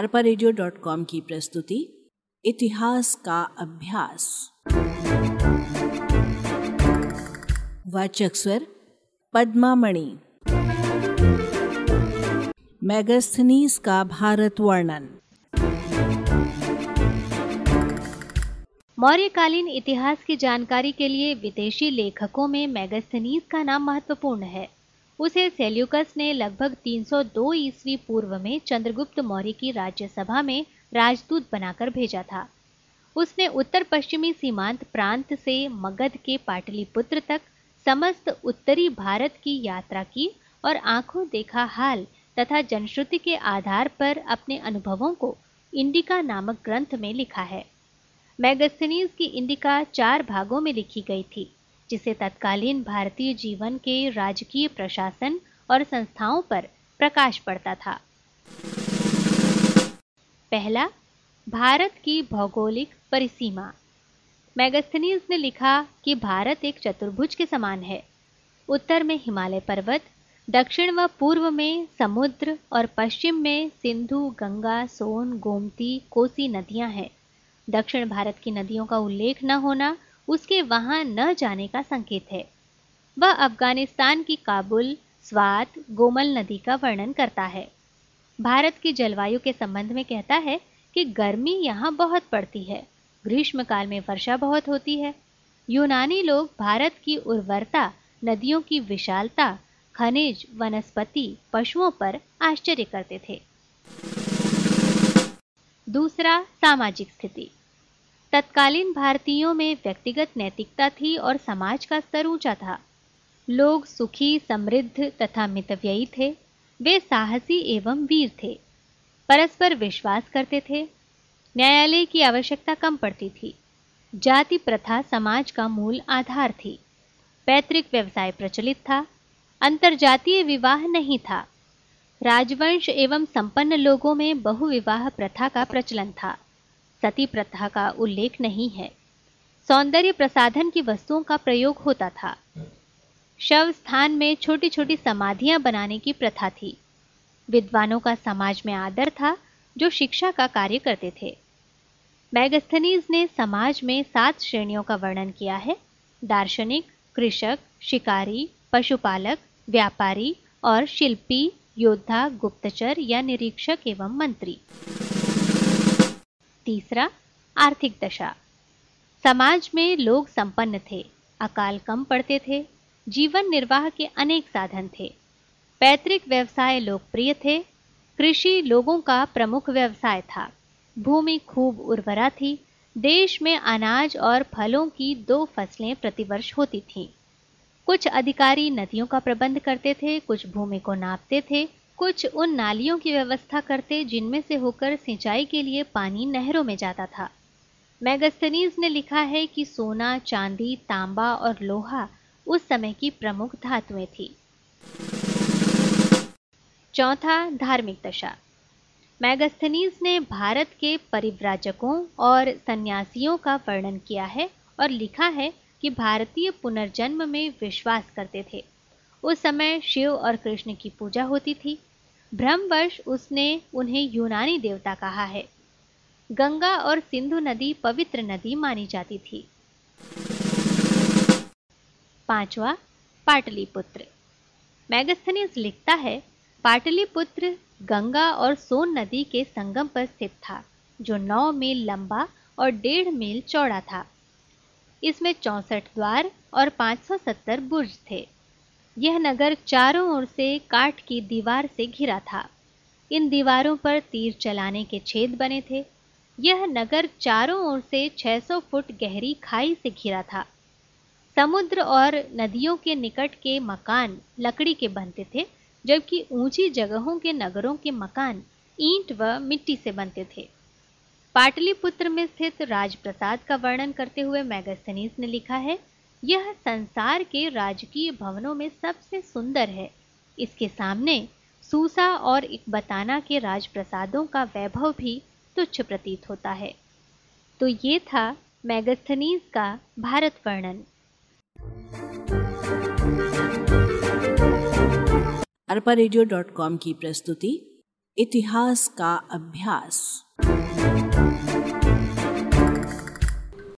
अरपा की प्रस्तुति, इतिहास का अभ्यास। वाचक स्वर, पद्मामणि। मैगस्थनीस का भारत वर्णन। मौर्यकालीन इतिहास की जानकारी के लिए विदेशी लेखकों में मैगस्थनीस का नाम महत्वपूर्ण है। उसे सेल्यूकस ने लगभग 302 ईस्वी पूर्व में चंद्रगुप्त मौर्य की राज्यसभा में राजदूत बनाकर भेजा था। उसने उत्तर पश्चिमी सीमांत प्रांत से मगध के पाटलिपुत्र तक समस्त उत्तरी भारत की यात्रा की और आँखों देखा हाल तथा जनश्रुति के आधार पर अपने अनुभवों को इंडिका नामक ग्रंथ में लिखा है। मैगस्थनीज की इंडिका चार भागों में लिखी गई थी। जिसे तत्कालीन भारतीय जीवन के राजकीय प्रशासन और संस्थाओं पर प्रकाश पड़ता था। पहला, भारत की भौगोलिक परिसीमा। मैगस्थनीज ने लिखा कि भारत एक चतुर्भुज के समान है। उत्तर में हिमालय पर्वत, दक्षिण व पूर्व में समुद्र और पश्चिम में सिंधु, गंगा, सोन, गोमती, कोसी नदियाँ हैं। दक्षिण भारत की नदियों का उल्लेख न होना उसके वहाँ न जाने का संकेत है। वह अफ़गानिस्तान की काबुल, स्वात, गोमल नदी का वर्णन करता है। भारत की जलवायु के संबंध में कहता है कि गर्मी यहाँ बहुत पड़ती है। ग्रीष्म काल में वर्षा बहुत होती है। यूनानी लोग भारत की उर्वरता, नदियों की विशालता, खनिज, वनस्पति, पशुओं पर आश्चर्य करते थे। दूसरा, सामाजिक स्थिति। तत्कालीन भारतीयों में व्यक्तिगत नैतिकता थी और समाज का स्तर ऊँचा था। लोग सुखी, समृद्ध तथा मितव्ययी थे। वे साहसी एवं वीर थे। परस्पर विश्वास करते थे। न्यायालय की आवश्यकता कम पड़ती थी। जाति, प्रथा, समाज का मूल आधार थी। पैतृक व्यवसाय प्रचलित था। अंतरजातीय विवाह नहीं था। राजवंश एवं संपन्न लोगों में बहुविवाह प्रथा का प्रचलन था। सती प्रथा का उल्लेख नहीं है। सौंदर्य प्रसाधन की वस्तुओं का प्रयोग होता था। शव स्थान में छोटी छोटी समाधियाँ बनाने की प्रथा थी। विद्वानों का समाज में आदर था, जो शिक्षा का कार्य करते थे। मैगस्थनीज ने समाज में सात श्रेणियों का वर्णन किया है। दार्शनिक, कृषक, शिकारी, पशुपालक, व्यापारी और शिल्पी, योद्धा, गुप्तचर या निरीक्षक एवं मंत्री। तीसरा, आर्थिक दशा। समाज में लोग संपन्न थे, अकाल कम पड़ते थे, जीवन निर्वाह के अनेक साधन थे। पैतृक व्यवसाय लोकप्रिय थे, कृषि लोगों का प्रमुख व्यवसाय था। भूमि खूब उर्वरा थी, देश में अनाज और फलों की दो फ़सलें प्रतिवर्ष होती थीं। कुछ अधिकारी नदियों का प्रबंध करते थे, कुछ भूमि को नापते थे कुछ उन नालियों की व्यवस्था करते जिनमें से होकर सिंचाई के लिए पानी नहरों में जाता था। मैगस्तनीज ने लिखा है कि सोना, चांदी, तांबा और लोहा उस समय की प्रमुख धातुएँ थी। चौथा, धार्मिक दशा। मैगस्थनीज ने भारत के परिव्राजकों और सन्यासियों का वर्णन किया है और लिखा है कि भारतीय पुनर्जन्म में विश्वास करते थे। उस समय शिव और कृष्ण की पूजा होती थी। भ्रमवश उसने उन्हें यूनानी देवता कहा है। गंगा और सिंधु नदी पवित्र नदी मानी जाती थी। पांचवा, पाटलिपुत्र। मैगस्थनीज लिखता है, पाटलिपुत्र गंगा और सोन नदी के संगम पर स्थित था, जो नौ मील लंबा और डेढ़ मील चौड़ा था। इसमें चौसठ द्वार और 570 बुर्ज थे। यह नगर चारों ओर से काठ की दीवार से घिरा था। इन दीवारों पर तीर चलाने के छेद बने थे। यह नगर चारों ओर से 600 फुट गहरी खाई से घिरा था। समुद्र और नदियों के निकट के मकान लकड़ी के बनते थे, जबकि ऊँची जगहों के नगरों के मकान ईंट व मिट्टी से बनते थे। पाटलिपुत्र में स्थित राजप्रसाद का वर्णन करते हुए मैगस्थनीस ने लिखा है यह संसार के राजकीय भवनों में सबसे सुंदर है। इसके सामने सूसा और इकबताना के राजप्रसादों का वैभव भी तुच्छ प्रतीत होता है। तो ये था मैगस्थनीज का भारत वर्णन। अरपा रेडियो डॉट कॉम की प्रस्तुति, इतिहास का अभ्यास।